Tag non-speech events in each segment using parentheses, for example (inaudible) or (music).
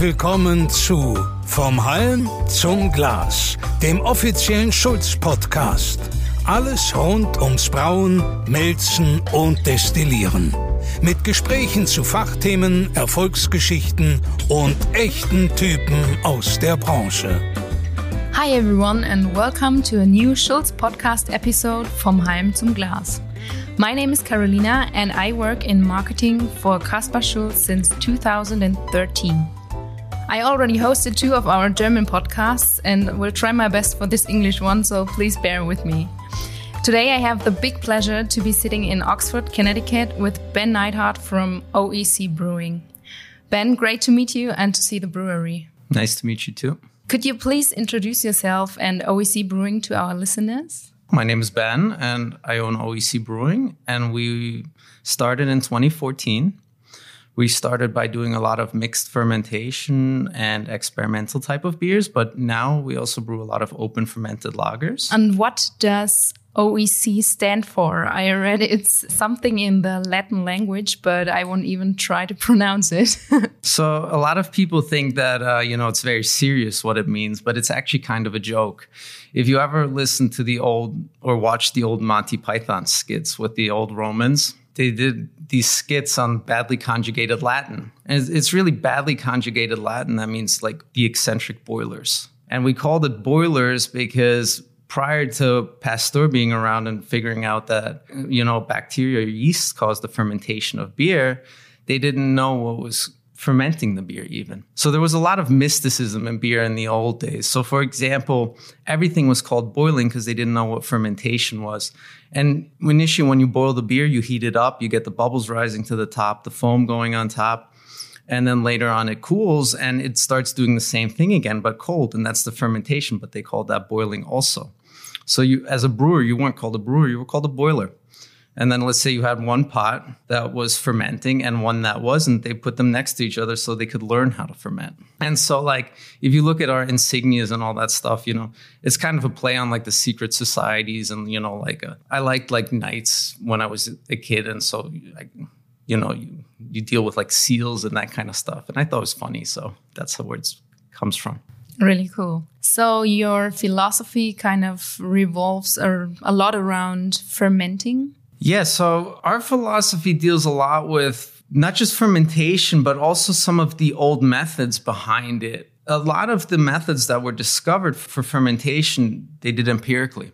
willkommen zu Vom Halm zum Glas, dem offiziellen Schulz-Podcast. Alles rund ums Brauen, Melzen und Destillieren. Mit Gesprächen zu Fachthemen, Erfolgsgeschichten und echten Typen aus der Branche. Hi everyone and welcome to a new Schulz podcast episode Vom Halm zum Glas. My name is Carolina and I work in marketing for Kaspar Schulz since 2013. I already hosted two of our German podcasts and will try my best for this English one, so please bear with me. Today I have the big pleasure to be sitting in Oxford, Connecticut with Ben Neidhart from OEC Brewing. Ben, great to meet you and to see the brewery. Nice to meet you too. Could you please introduce yourself and OEC Brewing to our listeners? My name is Ben and I own OEC Brewing and we started in 2014 we started by doing a lot of mixed fermentation and experimental type of beers, but now we also brew a lot of open fermented lagers. And what does OEC stand for? I read it's something in the Latin language, but I won't even try to (laughs) pronounce it. (laughs) so a lot of people think that uh, you know it's very serious what it means, but it's actually kind of a joke. If you ever listen to the old or watch the old Monty Python skits with the old Romans, they did these skits on badly conjugated Latin. And it's really badly conjugated Latin. That means like the eccentric boilers. And we called it boilers because prior to Pasteur being around and figuring out that, you know, bacteria or yeast caused the fermentation of beer, they didn't know what was fermenting the beer even. So there was a lot of mysticism in beer in the old days. So for example, everything was called boiling because they didn't know what fermentation was. And initially when you boil the beer, you heat it up, you get the bubbles rising to the top, the foam going on top. And then later on it cools and it starts doing the same thing again, but cold. And that's the fermentation, but they called that boiling also. So you, as a brewer, you weren't called a brewer, you were called a boiler. And then let's say you had one pot that was fermenting and one that wasn't, they put them next to each other so they could learn how to ferment. And so, like, if you look at our insignias and all that stuff, you know, it's kind of a play on like the secret societies and, you know, like, a, uh, I liked like knights when I was a kid. And so, like, you know, you, you deal with like seals and that kind of stuff. And I thought it was funny. So that's the word comes from. Really cool. So your philosophy kind of revolves a lot around fermenting. Yeah, so our philosophy deals a lot with not just fermentation, but also some of the old methods behind it. A lot of the methods that were discovered for fermentation, they did empirically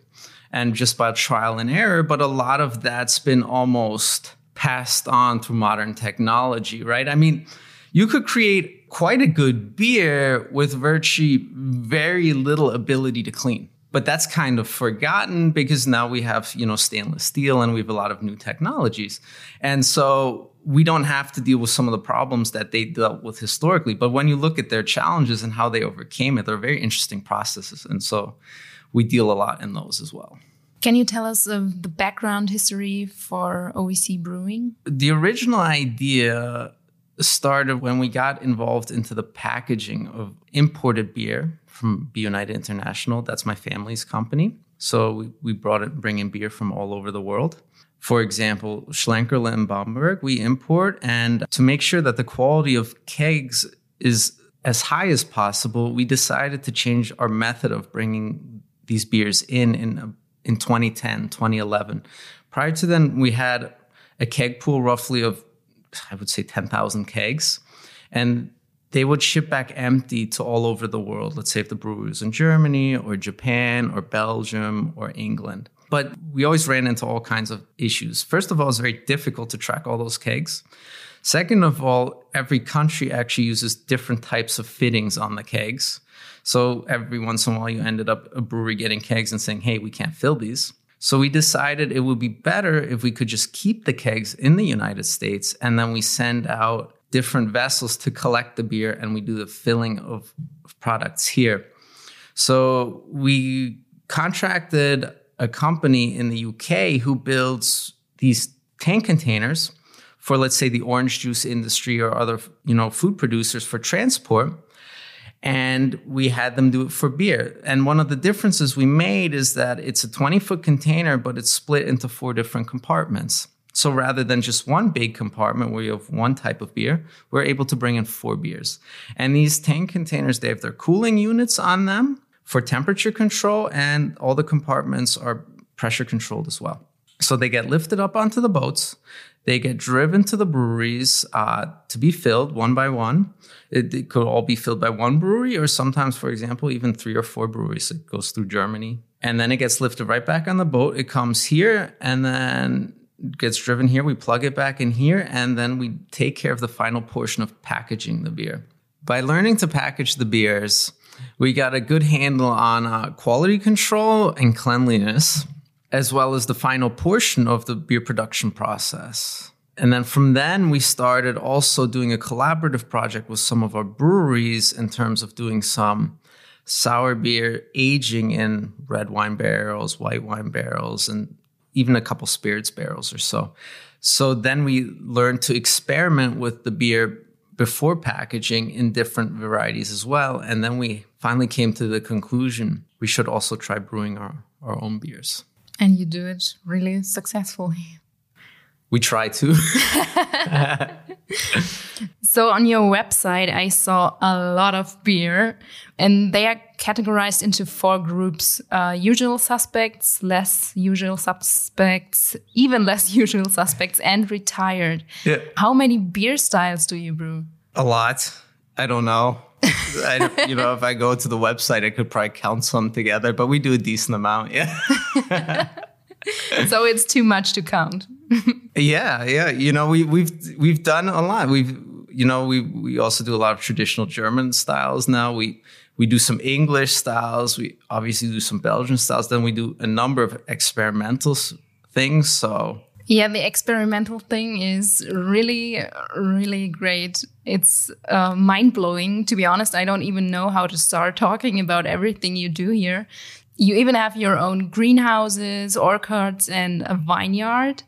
and just by trial and error, but a lot of that's been almost passed on through modern technology, right? I mean, you could create quite a good beer with virtually very little ability to clean but that's kind of forgotten because now we have you know stainless steel and we have a lot of new technologies. And so we don't have to deal with some of the problems that they dealt with historically. But when you look at their challenges and how they overcame it they're very interesting processes. And so we deal a lot in those as well. Can you tell us uh, the background history for OEC brewing? The original idea started when we got involved into the packaging of imported beer from B. United International. That's my family's company. So we, we brought it, beer from all over the world. For example, Schlenkerla in Bamberg, we import, and to make sure that the quality of kegs is as high as possible, we decided to change our method of bringing these beers in in, in 2010, 2011. Prior to then, we had a keg pool roughly of, I would say, 10,000 kegs. And they would ship back empty to all over the world. Let's say if the brewery was in Germany or Japan or Belgium or England. But we always ran into all kinds of issues. First of all, it's very difficult to track all those kegs. Second of all, every country actually uses different types of fittings on the kegs. So every once in a while, you ended up a brewery getting kegs and saying, hey, we can't fill these. So we decided it would be better if we could just keep the kegs in the United States and then we send out different vessels to collect the beer and we do the filling of, of products here. So we contracted a company in the UK who builds these tank containers for let's say the orange juice industry or other you know food producers for transport and we had them do it for beer and one of the differences we made is that it's a 20 foot container but it's split into four different compartments So rather than just one big compartment where you have one type of beer, we're able to bring in four beers. And these tank containers, they have their cooling units on them for temperature control, and all the compartments are pressure controlled as well. So they get lifted up onto the boats. They get driven to the breweries uh, to be filled one by one. It, it, could all be filled by one brewery, or sometimes, for example, even three or four breweries. It goes through Germany, and then it gets lifted right back on the boat. It comes here, and then gets driven here. We plug it back in here, and then we take care of the final portion of packaging the beer. By learning to package the beers, we got a good handle on uh, quality control and cleanliness as well as the final portion of the beer production process. And then from then, we started also doing a collaborative project with some of our breweries in terms of doing some sour beer aging in red wine barrels, white wine barrels, and even a couple spirits barrels or so. So then we learned to experiment with the beer before packaging in different varieties as well. And then we finally came to the conclusion we should also try brewing our, our own beers. And you do it really successfully. We try to. (laughs) so on your website, I saw a lot of beer, and they are categorized into four groups: uh, usual suspects, less usual suspects, even less (laughs) usual suspects, and retired. Yeah. How many beer styles do you brew? A lot. I don't know. I, you know, if I go to the website, I could probably count some together, but we do a decent amount. Yeah. (laughs) so it's too much to count. Yeah, yeah. You know, we we've we've done a lot. We've you know, we we also do a lot of traditional German styles now. We we do some English styles. We obviously do some Belgian styles. Then we do a number of experimental things. So yeah, the experimental thing is really, really great. It's uh, mind blowing. To be honest, I don't even know how to start talking about everything you do here. You even have your own greenhouses, orchards, and a vineyard.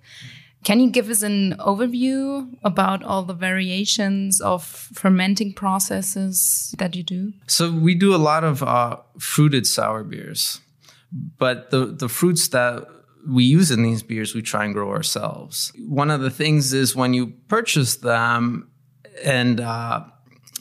Can you give us an overview about all the variations of fermenting processes that you do? So we do a lot of uh, fruited sour beers, but the the fruits that we use in these beers, we try and grow ourselves. One of the things is when you purchase them and uh,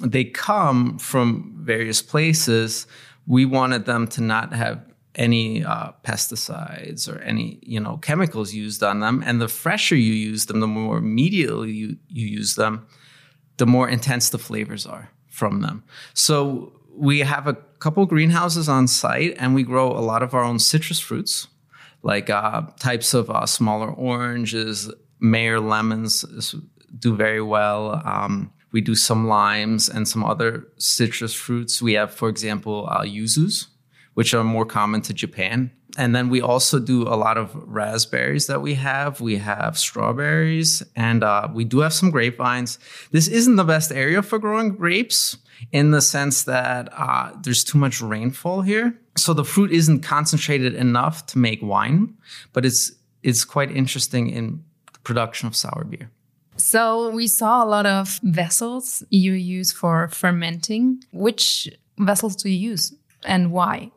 they come from various places, we wanted them to not have any uh, pesticides or any you know chemicals used on them. And the fresher you use them, the more immediately you, you use them, the more intense the flavors are from them. So we have a couple greenhouses on site, and we grow a lot of our own citrus fruits like uh, types of uh, smaller oranges, Meyer lemons do very well. Um, we do some limes and some other citrus fruits. We have, for example, uh, yuzus, which are more common to Japan. And then we also do a lot of raspberries that we have. We have strawberries and uh, we do have some grapevines. This isn't the best area for growing grapes in the sense that uh, there's too much rainfall here. So the fruit isn't concentrated enough to make wine, but it's it's quite interesting in the production of sour beer. So we saw a lot of vessels you use for fermenting. Which vessels do you use and why?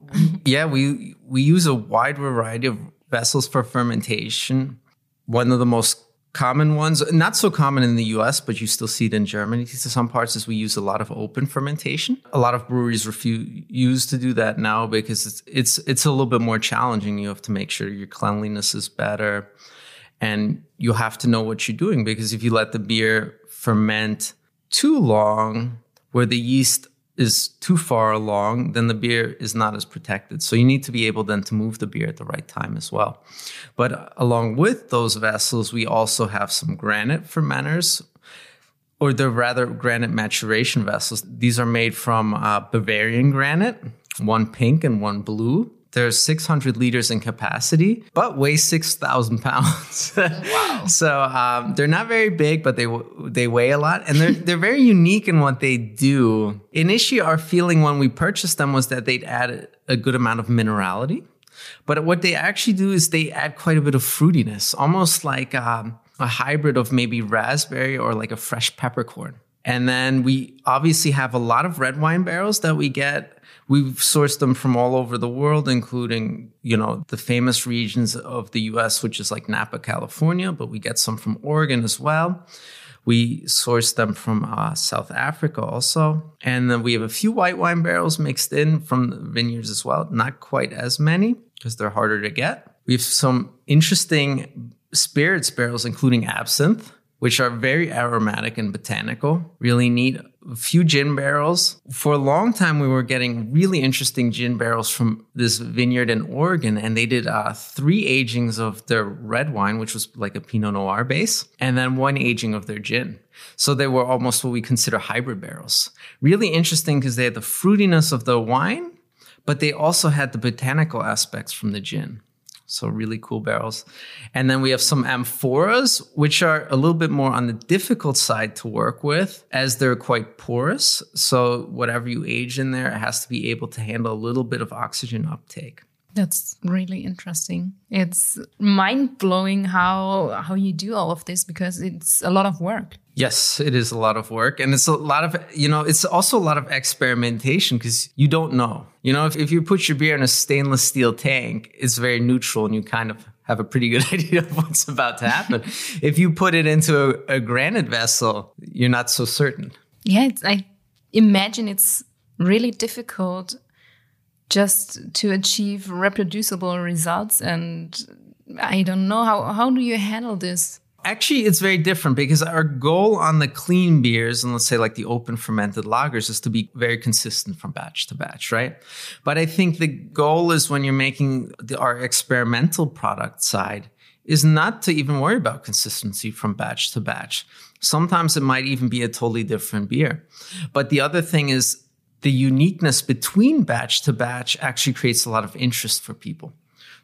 yeah, we we use a wide variety of vessels for fermentation. One of the most common ones, not so common in the US, but you still see it in Germany to some parts, is we use a lot of open fermentation. A lot of breweries refuse to do that now because it's, it's, it's a little bit more challenging. You have to make sure your cleanliness is better and you have to know what you're doing because if you let the beer ferment too long, where the yeast is too far along, then the beer is not as protected. So you need to be able then to move the beer at the right time as well. But along with those vessels, we also have some granite fermenters, or they're rather granite maturation vessels. These are made from uh, Bavarian granite, one pink and one blue. They're 600 liters in capacity, but weigh 6,000 pounds. (laughs) wow. so um, they're not very big, but they they weigh a lot, and they're they're very unique in what they do. Initially, our feeling when we purchased them was that they'd add a good amount of minerality, but what they actually do is they add quite a bit of fruitiness, almost like um, a hybrid of maybe raspberry or like a fresh peppercorn. And then we obviously have a lot of red wine barrels that we get. We've sourced them from all over the world, including, you know, the famous regions of the US, which is like Napa, California, but we get some from Oregon as well. We source them from uh, South Africa also. And then we have a few white wine barrels mixed in from vineyards as well. Not quite as many because they're harder to get. We have some interesting spirits barrels, including absinthe, which are very aromatic and botanical. Really neat. A few gin barrels. For a long time, we were getting really interesting gin barrels from this vineyard in Oregon, and they did uh, three agings of their red wine, which was like a Pinot Noir base, and then one aging of their gin. So they were almost what we consider hybrid barrels. Really interesting because they had the fruitiness of the wine, but they also had the botanical aspects from the gin. So really cool barrels. And then we have some amphoras, which are a little bit more on the difficult side to work with as they're quite porous. So whatever you age in there, it has to be able to handle a little bit of oxygen uptake. That's really interesting. It's mind blowing how how you do all of this because it's a lot of work. Yes, it is a lot of work. And it's a lot of, you know, it's also a lot of experimentation because you don't know. You know, if, if you put your beer in a stainless steel tank, it's very neutral and you kind of have a pretty (laughs) good idea of what's about to happen. if you put it into a, a granite vessel, you're not so certain. Yeah, I imagine it's really difficult just to achieve reproducible results. And I don't know how, how do you handle this? Actually, it's very different because our goal on the clean beers, and let's say like the open fermented lagers, is to be very consistent from batch to batch, right? But I think the goal is when you're making the, our experimental product side, is not to even worry about consistency from batch to batch. Sometimes it might even be a totally different beer. But the other thing is the uniqueness between batch to batch actually creates a lot of interest for people.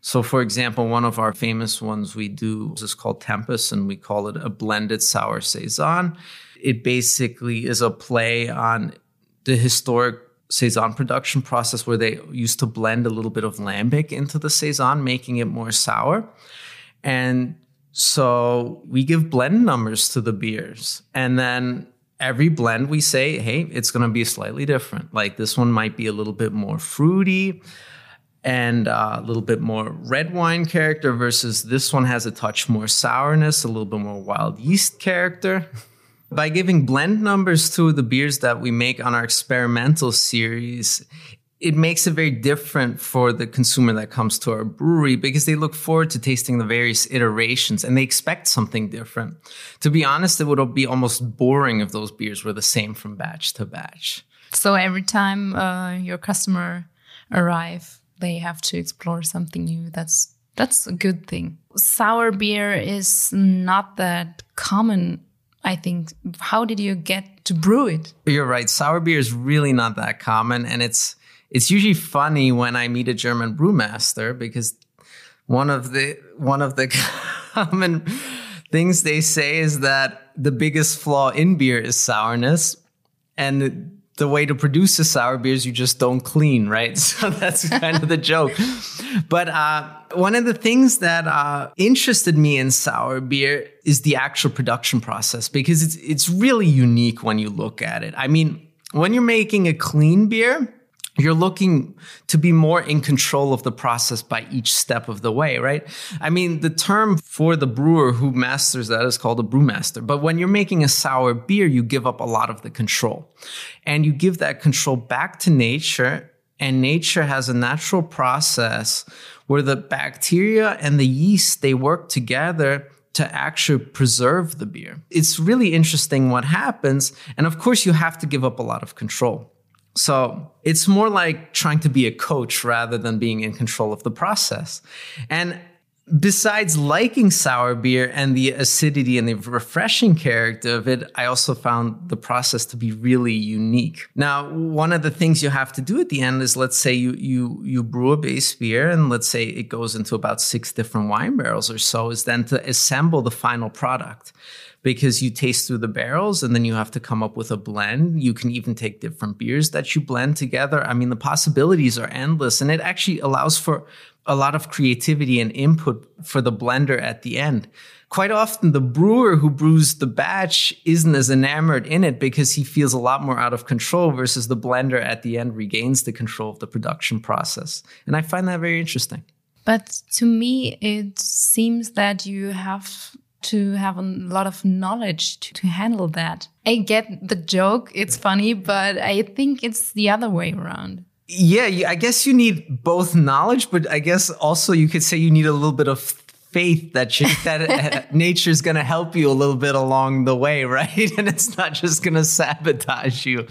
So, for example, one of our famous ones we do is called Tempest, and we call it a blended sour saison. It basically is a play on the historic saison production process where they used to blend a little bit of lambic into the saison, making it more sour. And so we give blend numbers to the beers, and then every blend we say, hey, it's going to be slightly different. Like this one might be a little bit more fruity and a little bit more red wine character versus this one has a touch more sourness, a little bit more wild yeast character. By giving blend numbers to the beers that we make on our experimental series, it makes it very different for the consumer that comes to our brewery because they look forward to tasting the various iterations and they expect something different. To be honest, it would be almost boring if those beers were the same from batch to batch. So every time uh, your customer arrive, they have to explore something new. That's that's a good thing. Sour beer is not that common. I think. How did you get to brew it? You're right. Sour beer is really not that common, and it's it's usually funny when I meet a German brewmaster because one of the one of the (laughs) common things they say is that the biggest flaw in beer is sourness, and the way to produce a sour beer is you just don't clean, right? (laughs) So that's kind of the joke. But uh, one of the things that uh, interested me in sour beer is the actual production process because it's it's really unique when you look at it. I mean, when you're making a clean beer, you're looking to be more in control of the process by each step of the way, right? I mean, the term for the brewer who masters that is called a brewmaster. But when you're making a sour beer, you give up a lot of the control and you give that control back to nature. And nature has a natural process where the bacteria and the yeast, they work together to actually preserve the beer. It's really interesting what happens. And of course, you have to give up a lot of control. So it's more like trying to be a coach rather than being in control of the process. And besides liking sour beer and the acidity and the refreshing character of it, I also found the process to be really unique. Now, one of the things you have to do at the end is let's say you you you brew a base beer and let's say it goes into about six different wine barrels or so is then to assemble the final product because you taste through the barrels and then you have to come up with a blend. You can even take different beers that you blend together. I mean, the possibilities are endless and it actually allows for a lot of creativity and input for the blender at the end. Quite often, the brewer who brews the batch isn't as enamored in it because he feels a lot more out of control versus the blender at the end regains the control of the production process. And I find that very interesting. But to me, it seems that you have to have a lot of knowledge to, to handle that. I get the joke, it's funny, but I think it's the other way around. Yeah, I guess you need both knowledge, but I guess also you could say you need a little bit of faith that you, (laughs) that uh, nature is going to help you a little bit along the way, (laughs) right? And it's not just going to sabotage you.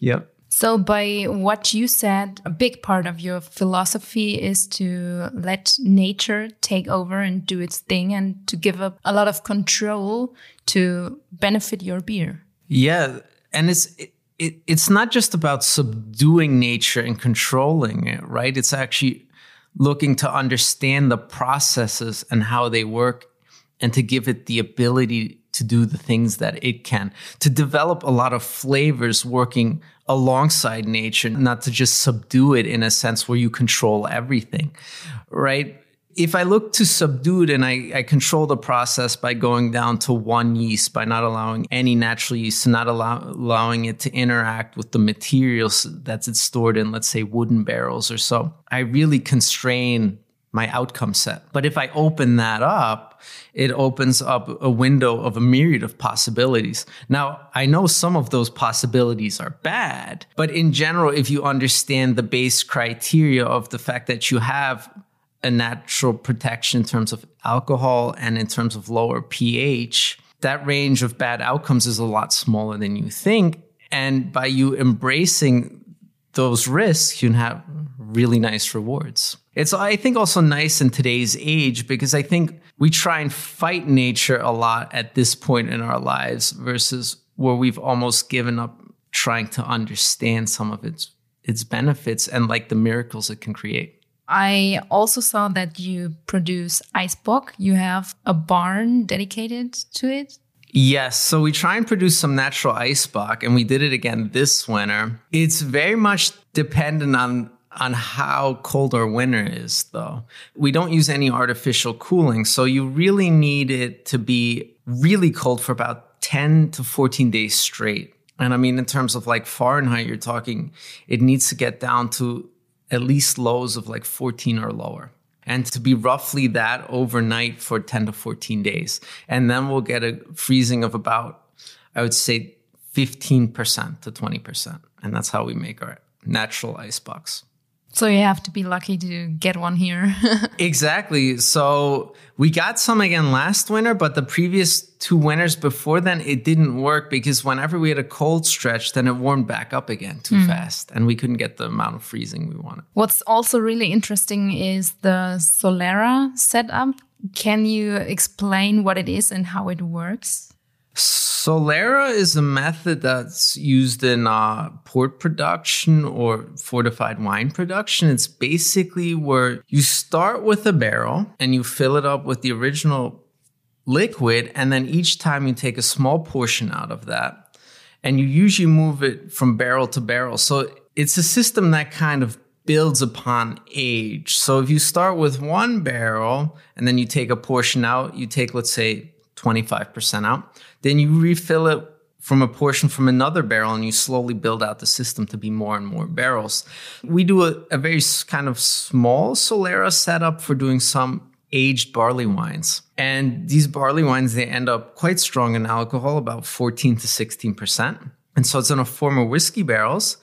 Yep. So, by what you said, a big part of your philosophy is to let nature take over and do its thing and to give up a lot of control to benefit your beer. Yeah. And it's, it, it, it's not just about subduing nature and controlling it, right? It's actually looking to understand the processes and how they work and to give it the ability to do the things that it can, to develop a lot of flavors working alongside nature, not to just subdue it in a sense where you control everything, right? if I look to subdue it and I, I, control the process by going down to one yeast, by not allowing any natural yeast, to not allow, allowing it to interact with the materials that's it's stored in, let's say wooden barrels or so, I really constrain my outcome set. But if I open that up, it opens up a window of a myriad of possibilities. Now, I know some of those possibilities are bad, but in general, if you understand the base criteria of the fact that you have a natural protection in terms of alcohol and in terms of lower pH, that range of bad outcomes is a lot smaller than you think. And by you embracing those risks, you can have really nice rewards. It's, I think, also nice in today's age because I think we try and fight nature a lot at this point in our lives versus where we've almost given up trying to understand some of its its benefits and like the miracles it can create. I also saw that you produce Eisbock. You have a barn dedicated to it. Yes, so we try and produce some natural Eisbock, and we did it again this winter. It's very much dependent on on how cold our winter is, though. We don't use any artificial cooling, so you really need it to be really cold for about 10 to 14 days straight. And I mean, in terms of like Fahrenheit, you're talking, it needs to get down to at least lows of like 14 or lower. And to be roughly that overnight for 10 to 14 days. And then we'll get a freezing of about, I would say 15% to 20%. And that's how we make our natural Eisbock. So you have to be lucky to get one here. (laughs) exactly. So we got some again last winter, but the previous two winters before then, it didn't work because whenever we had a cold stretch, then it warmed back up again too mm. fast and we couldn't get the amount of freezing we wanted. What's also really interesting is the Solera setup. Can you explain what it is and how it works? Solera is a method that's used in uh, port production or fortified wine production. It's basically where you start with a barrel and you fill it up with the original liquid, and then each time you take a small portion out of that, and you usually move it from barrel to barrel. So it's a system that kind of builds upon age. So if you start with one barrel and then you take a portion out, you take, let's say, 25% out. Then you refill it from a portion from another barrel and you slowly build out the system to be more and more barrels. We do a, a very kind of small Solera setup for doing some aged barley wines. And these barley wines, they end up quite strong in alcohol, about 14 to 16%. And so it's in a form of whiskey barrels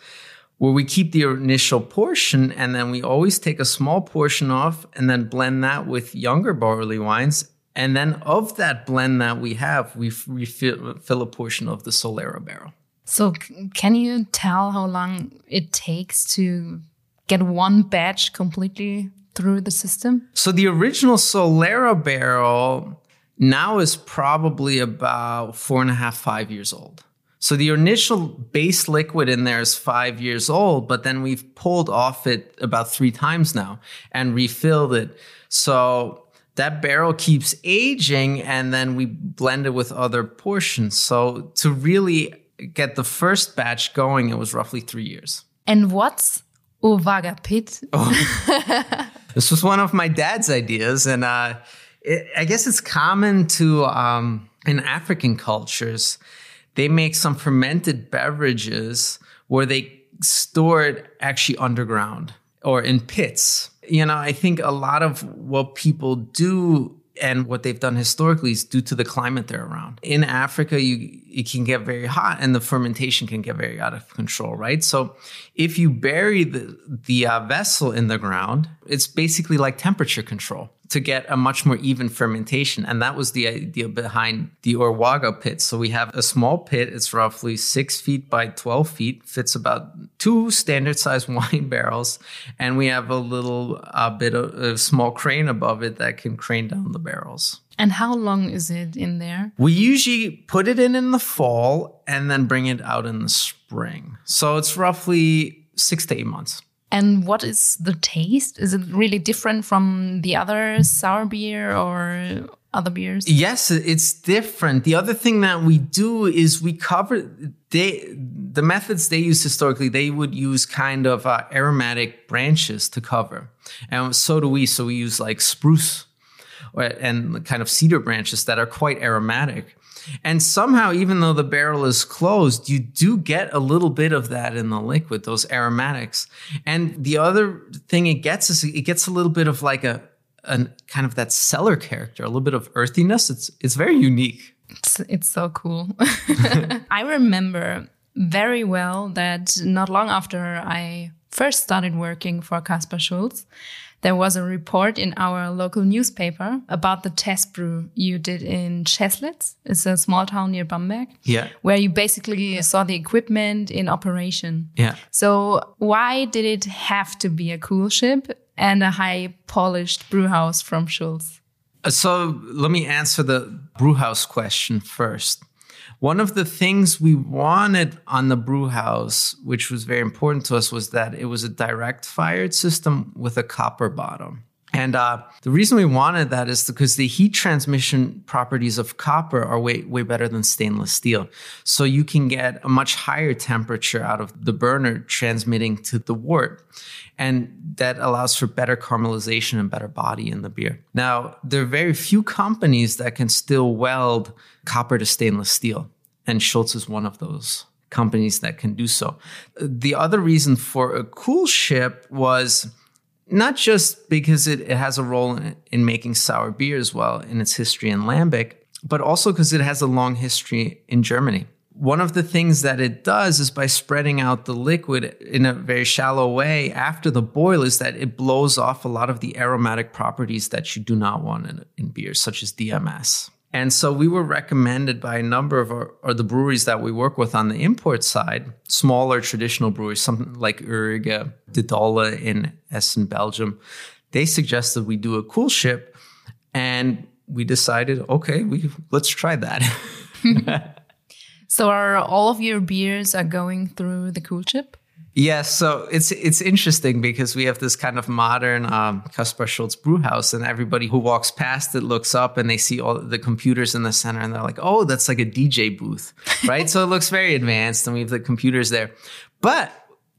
where we keep the initial portion and then we always take a small portion off and then blend that with younger barley wines and then of that blend that we have, we refill fill a portion of the Solera barrel. So, can you tell how long it takes to get one batch completely through the system? So, the original Solera barrel now is probably about four and a half, five years old. So the initial base liquid in there is five years old, but then we've pulled off it about three times now and refilled it. So that barrel keeps aging and then we blend it with other portions. So to really get the first batch going, it was roughly three years. And what's Owaga Pit? Oh. (laughs) this was one of my dad's ideas. And uh, it, I guess it's common to, um, in African cultures, they make some fermented beverages where they store it actually underground or in pits. You know, I think a lot of what people do and what they've done historically is due to the climate they're around. In Africa, you it can get very hot and the fermentation can get very out of control, right? So if you bury the the uh, vessel in the ground, it's basically like temperature control to get a much more even fermentation. And that was the idea behind the Orwaga pit. So we have a small pit. It's roughly six feet by 12 feet, fits about two standard sized (laughs) wine barrels. And we have a little uh, bit of a small crane above it that can crane down the barrels. And how long is it in there? We usually put it in in the fall and then bring it out in the spring. So it's roughly six to eight months. And what is the taste? Is it really different from the other sour beer or other beers? Yes, it's different. The other thing that we do is we cover they the methods they use historically. They would use kind of uh, aromatic branches to cover, and so do we. So we use like spruce and kind of cedar branches that are quite aromatic. And somehow, even though the barrel is closed, you do get a little bit of that in the liquid, those aromatics. And the other thing it gets is it gets a little bit of like a, a kind of that cellar character, a little bit of earthiness. It's it's very unique. It's, it's so cool. (laughs) I remember very well that not long after I first started working for Kaspar Schulz, there was a report in our local newspaper about the test brew you did in Scheßlitz. It's a small town near Bamberg. Yeah. Where you basically saw the equipment in operation. Yeah. So why did it have to be a cool ship and a high polished brew house from Schulz? So let me answer the brew house question first. One of the things we wanted on the brew house, which was very important to us, was that it was a direct fired system with a copper bottom. And uh, the reason we wanted that is because the heat transmission properties of copper are way, way better than stainless steel. So you can get a much higher temperature out of the burner transmitting to the wort. And that allows for better caramelization and better body in the beer. Now, there are very few companies that can still weld copper to stainless steel and Schulz is one of those companies that can do so. The other reason for a cool ship was not just because it, it has a role in, in, making sour beer as well in its history in Lambic, but also because it has a long history in Germany. One of the things that it does is by spreading out the liquid in a very shallow way after the boil is that it blows off a lot of the aromatic properties that you do not want in, in beer, such as DMS. And so we were recommended by a number of our, or the breweries that we work with on the import side, smaller traditional breweries, something like Uriga, De Dolle in Esen, Belgium. They suggested we do a cool ship, and we decided, okay, we let's try that. (laughs) so are all of your beers are going through the cool ship? Yes, so it's it's interesting because we have this kind of modern um, Kaspar Schulz brew house, and everybody who walks past it looks up and they see all the computers in the center, and they're like, "Oh, that's like a DJ booth, (laughs) right?" so it looks very advanced, and we have the computers there, but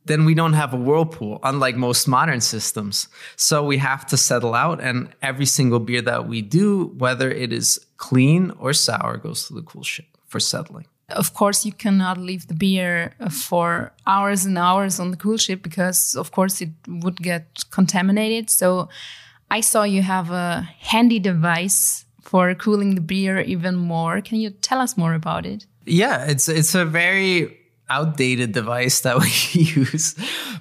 then we don't have a whirlpool, unlike most modern systems. So we have to settle out, and every single beer that we do, whether it is clean or sour, goes to the cool ship for settling. Of course, you cannot leave the beer for hours and hours on the cool ship because, of course, it would get contaminated. So, I saw you have a handy device for cooling the beer even more. Can you tell us more about it? Yeah, it's it's a very outdated device that (laughs) we use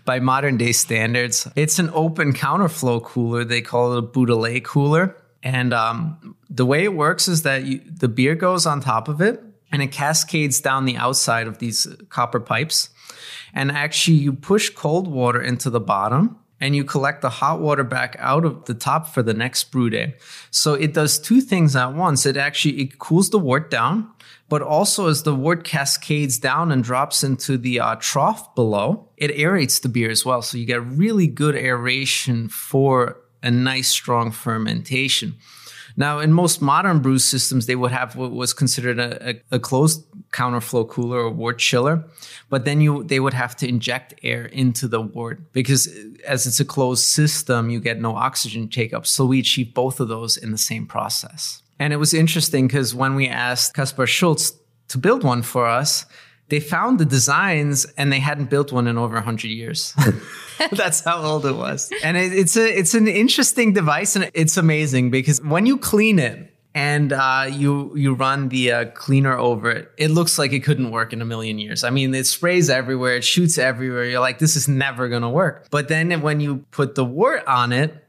by modern day standards. It's an open counterflow cooler. They call it a Baudelot cooler. And um, the way it works is that you, the beer goes on top of it and it cascades down the outside of these copper pipes. And actually, you push cold water into the bottom and you collect the hot water back out of the top for the next brew day. So it does two things at once. It actually it cools the wort down, but also as the wort cascades down and drops into the uh, trough below, it aerates the beer as well. So you get really good aeration for a nice strong fermentation. Now, in most modern brew systems, they would have what was considered a, a, closed counterflow cooler or wort chiller, but then you they would have to inject air into the wort because uh, as it's a closed system, you get no oxygen take up. So we achieve both of those in the same process. And it was interesting because when we asked Kaspar Schulz to build one for us, they found the designs and they hadn't built one in over 100 years. (laughs) (laughs) That's how old it was. And it, it's a it's an interesting device and it's amazing because when you clean it and uh, you you run the uh, cleaner over it, it looks like it couldn't work in a million years. I mean, it sprays everywhere, it shoots everywhere. You're like, this is never gonna work. But then when you put the wort on it,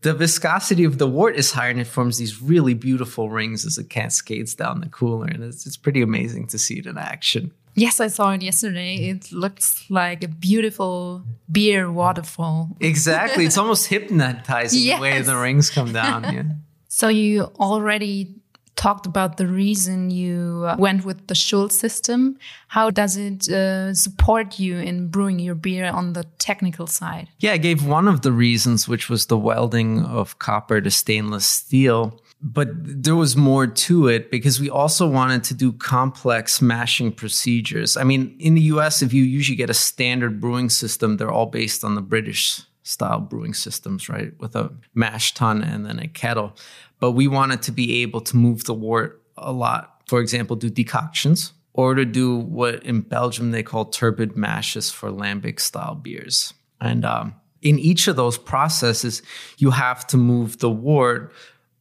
the viscosity of the wort is higher and it forms these really beautiful rings as it cascades down the cooler. And it's, it's pretty amazing to see it in action. Yes, I saw it yesterday. It looks like a beautiful beer waterfall. Exactly. It's (laughs) almost hypnotizing yes. the way the rings come down. Yeah. (laughs) So you already talked about the reason you uh, went with the Schulz system. How does it uh, support you in brewing your beer on the technical side? Yeah, I gave one of the reasons, which was the welding of copper to stainless steel but there was more to it because we also wanted to do complex mashing procedures. I mean, in the US, if you usually get a standard brewing system, they're all based on the British style brewing systems, right? With a mash tun and then a kettle. But we wanted to be able to move the wort a lot. For example, do decoctions or to do what in Belgium they call turbid mashes for lambic style beers. And um, in each of those processes, you have to move the wort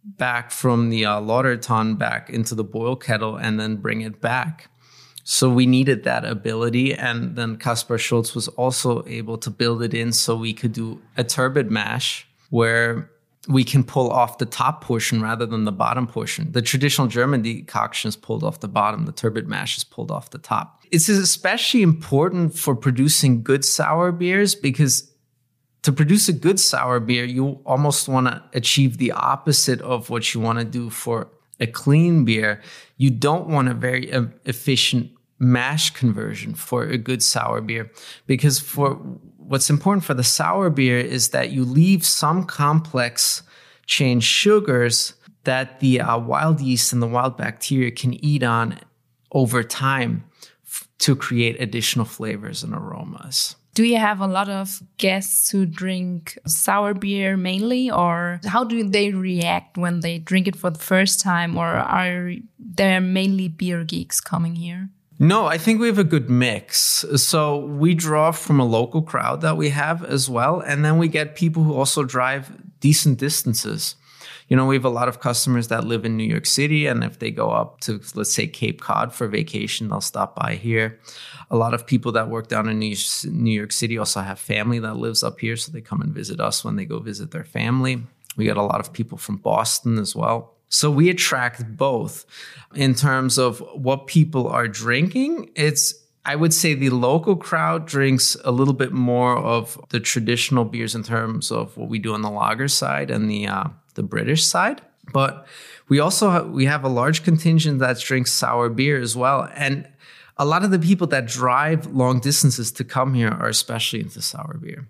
back from the uh, lauter tun back into the boil kettle and then bring it back. So we needed that ability. And then Kaspar Schulz was also able to build it in so we could do a turbid mash where we can pull off the top portion rather than the bottom portion. The traditional German decoction is pulled off the bottom, the turbid mash is pulled off the top. It's especially important for producing good sour beers because to produce a good sour beer, you almost want to achieve the opposite of what you want to do for a clean beer. You don't want a very efficient mash conversion for a good sour beer because for what's important for the sour beer is that you leave some complex chain sugars that the uh, wild yeast and the wild bacteria can eat on over time f- to create additional flavors and aromas. Do you have a lot of guests who drink sour beer mainly, or how do they react when they drink it for the first time, or are there mainly beer geeks coming here? No, I think we have a good mix. So we draw from a local crowd that we have as well. And then we get people who also drive decent distances you know, we have a lot of customers that live in New York City, and if they go up to, let's say, Cape Cod for vacation, they'll stop by here. A lot of people that work down in New York City also have family that lives up here, so they come and visit us when they go visit their family. We get a lot of people from Boston as well. So we attract both in terms of what people are drinking. It's I would say the local crowd drinks a little bit more of the traditional beers in terms of what we do on the lager side and the uh, the British side. But we also have, we have a large contingent that drinks sour beer as well, and a lot of the people that drive long distances to come here are especially into sour beer.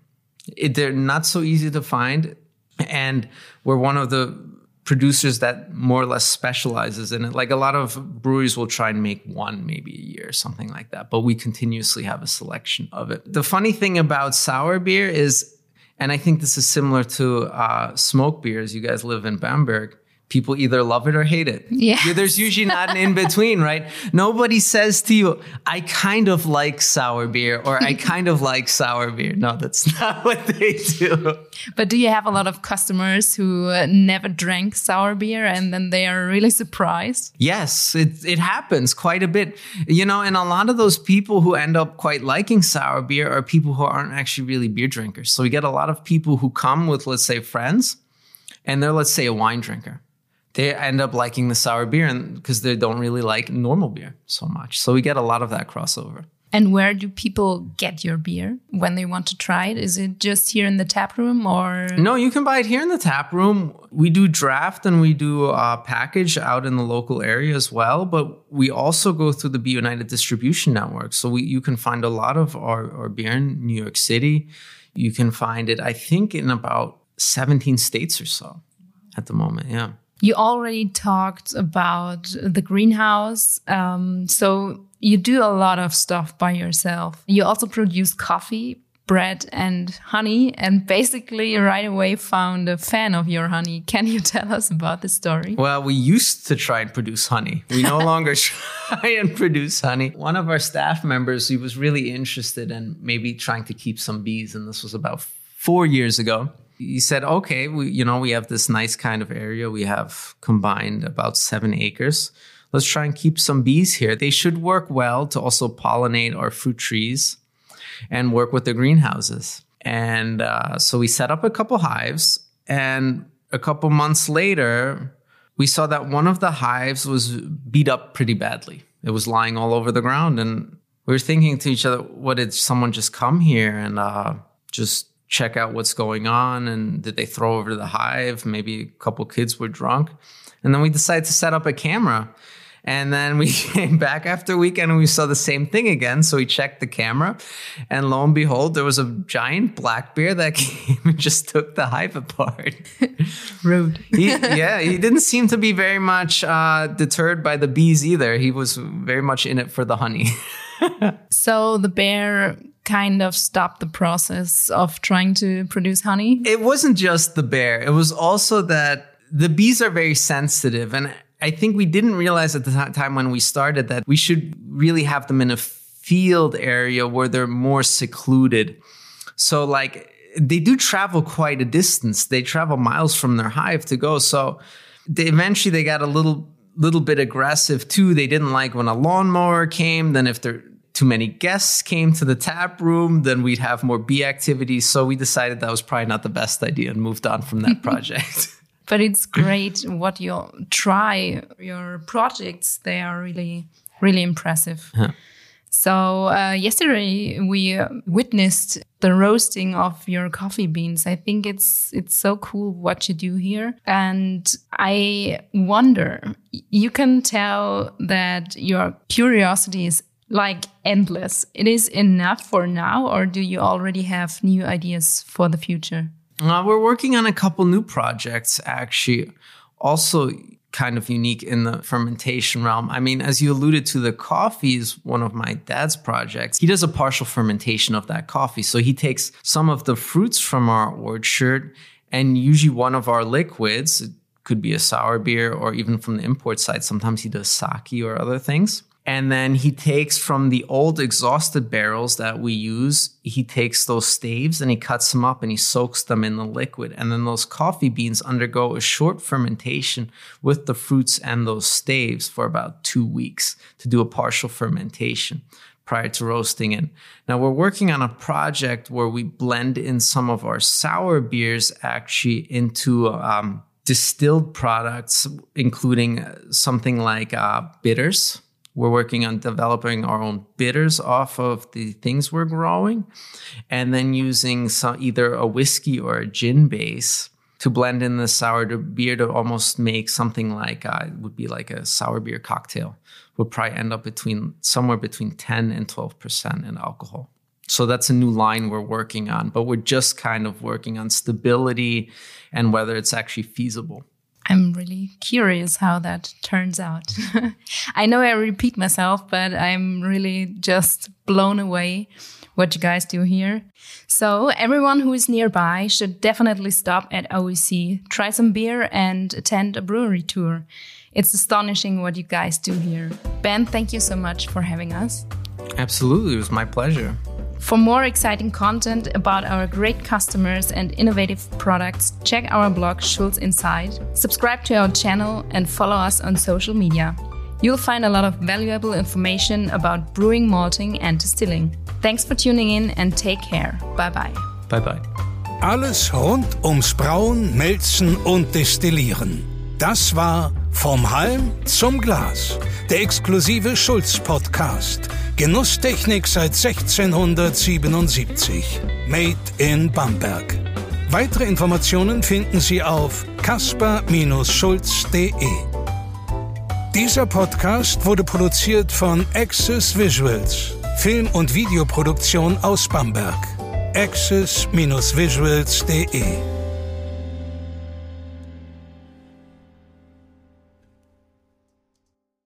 It, they're not so easy to find, and we're one of the producers that more or less specializes in it. Like a lot of breweries will try and make one maybe a year, something like that, but we continuously have a selection of it. The funny thing about sour beer is and I think this is similar to uh, smoke beers. You guys live in Bamberg people either love it or hate it. Yeah. There's usually not an in between, right? Nobody says to you, I kind of like sour beer or I (laughs) kind of like sour beer. No, that's (laughs) not what they do. But do you have a lot of customers who uh, never drank sour beer and then they are really surprised? Yes, it, it happens quite a bit. You know, and a lot of those people who end up quite liking sour beer are people who aren't actually really beer drinkers. So we get a lot of people who come with, let's say, friends and they're, let's say, a wine drinker they end up liking the sour beer because they don't really like normal beer so much. So we get a lot of that crossover. And where do people get your beer when they want to try it? Is it just here in the tap room or? No, you can buy it here in the tap room. We do draft and we do a package out in the local area as well. But we also go through the B. United distribution network. So we, you can find a lot of our, our beer in New York City. You can find it, I think, in about 17 states or so at the moment. Yeah. You already talked about the greenhouse. Um, so you do a lot of stuff by yourself. You also produce coffee, bread and honey and basically right away found a fan of your honey. Can you tell us about the story? Well, we used to try and produce honey. We no (laughs) longer try and produce honey. One of our staff members, he was really interested in maybe trying to keep some bees and this was about 4 years ago. He said, "Okay, we you know, we have this nice kind of area. We have combined about 7 acres. Let's try and keep some bees here. They should work well to also pollinate our fruit trees." and work with the greenhouses. And uh, so we set up a couple hives. And a couple months later, we saw that one of the hives was beat up pretty badly. It was lying all over the ground. And we were thinking to each other, what did someone just come here and uh, just check out what's going on? And did they throw over the hive? Maybe a couple kids were drunk. And then we decided to set up a camera and then we (laughs) came back after a weekend and we saw the same thing again. So we checked the camera, and lo and behold, there was a giant black bear that (laughs) came and just took the hive apart. (laughs) Rude. he, yeah, he didn't seem to be very much uh, deterred by the bees either. He was very much in it for the honey. so the bear kind of stopped the process of trying to produce honey? It wasn't just the bear, it was also that the bees are very sensitive. And I think we didn't realize at the time when we started that we should really have them in a field area where they're more secluded. So, like, they do travel quite a distance. They travel miles from their hive to go. So, they eventually they got a little little bit aggressive too. They didn't like when a lawnmower came. Then, if there too many guests came to the tap room, then we'd have more bee activity. So we decided that was probably not the best idea and moved on from that (laughs) project (laughs) but it's great what you try your projects they are really really impressive huh. so uh, yesterday we uh, witnessed the roasting of your coffee beans i think it's it's so cool what you do here and i wonder you can tell that your curiosity is like endless it is enough for now or do you already have new ideas for the future uh, we're working on a couple new projects, actually, also kind of unique in the fermentation realm. I mean, as you alluded to, the coffee is one of my dad's projects. He does a partial fermentation of that coffee. So he takes some of the fruits from our orchard and usually one of our liquids, could be a sour beer or even from the import side, sometimes he does sake or other things. And then he takes from the old exhausted barrels that we use, he takes those staves and he cuts them up and he soaks them in the liquid. And then those coffee beans undergo a short fermentation with the fruits and those staves for about two weeks to do a partial fermentation prior to roasting it. Now we're working on a project where we blend in some of our sour beers actually into um, distilled products, including something like uh, bitters we're working on developing our own bitters off of the things we're growing, and then using some, either a whiskey or a gin base to blend in the sour beer to almost make something like uh, it would be like a sour beer cocktail. Would probably end up between somewhere between 10 and 12 percent in alcohol. So that's a new line we're working on, but we're just kind of working on stability and whether it's actually feasible. I'm really curious how that turns out. (laughs) I know I repeat myself, but I'm really just blown away what you guys do here. So everyone who is nearby should definitely stop at OEC, try some beer and attend a brewery tour. It's astonishing what you guys do here. Ben, thank you so much for having us. Absolutely, it was my pleasure. For more exciting content about our great customers and innovative products, check our blog Schulz Inside, subscribe to our channel, and follow us on social media. You'll find a lot of valuable information about brewing, malting, and distilling. Thanks for tuning in and take care. Bye bye. Bye bye. Alles rund ums Brauen, Mälzen und Destillieren. Das war Vom Halm zum Glas, der exklusive Schulz-Podcast. Genusstechnik seit 1677. Made in Bamberg. Weitere Informationen finden Sie auf kasper-schulz.de. Dieser Podcast wurde produziert von Access Visuals, Film- und Videoproduktion aus Bamberg. access-visuals.de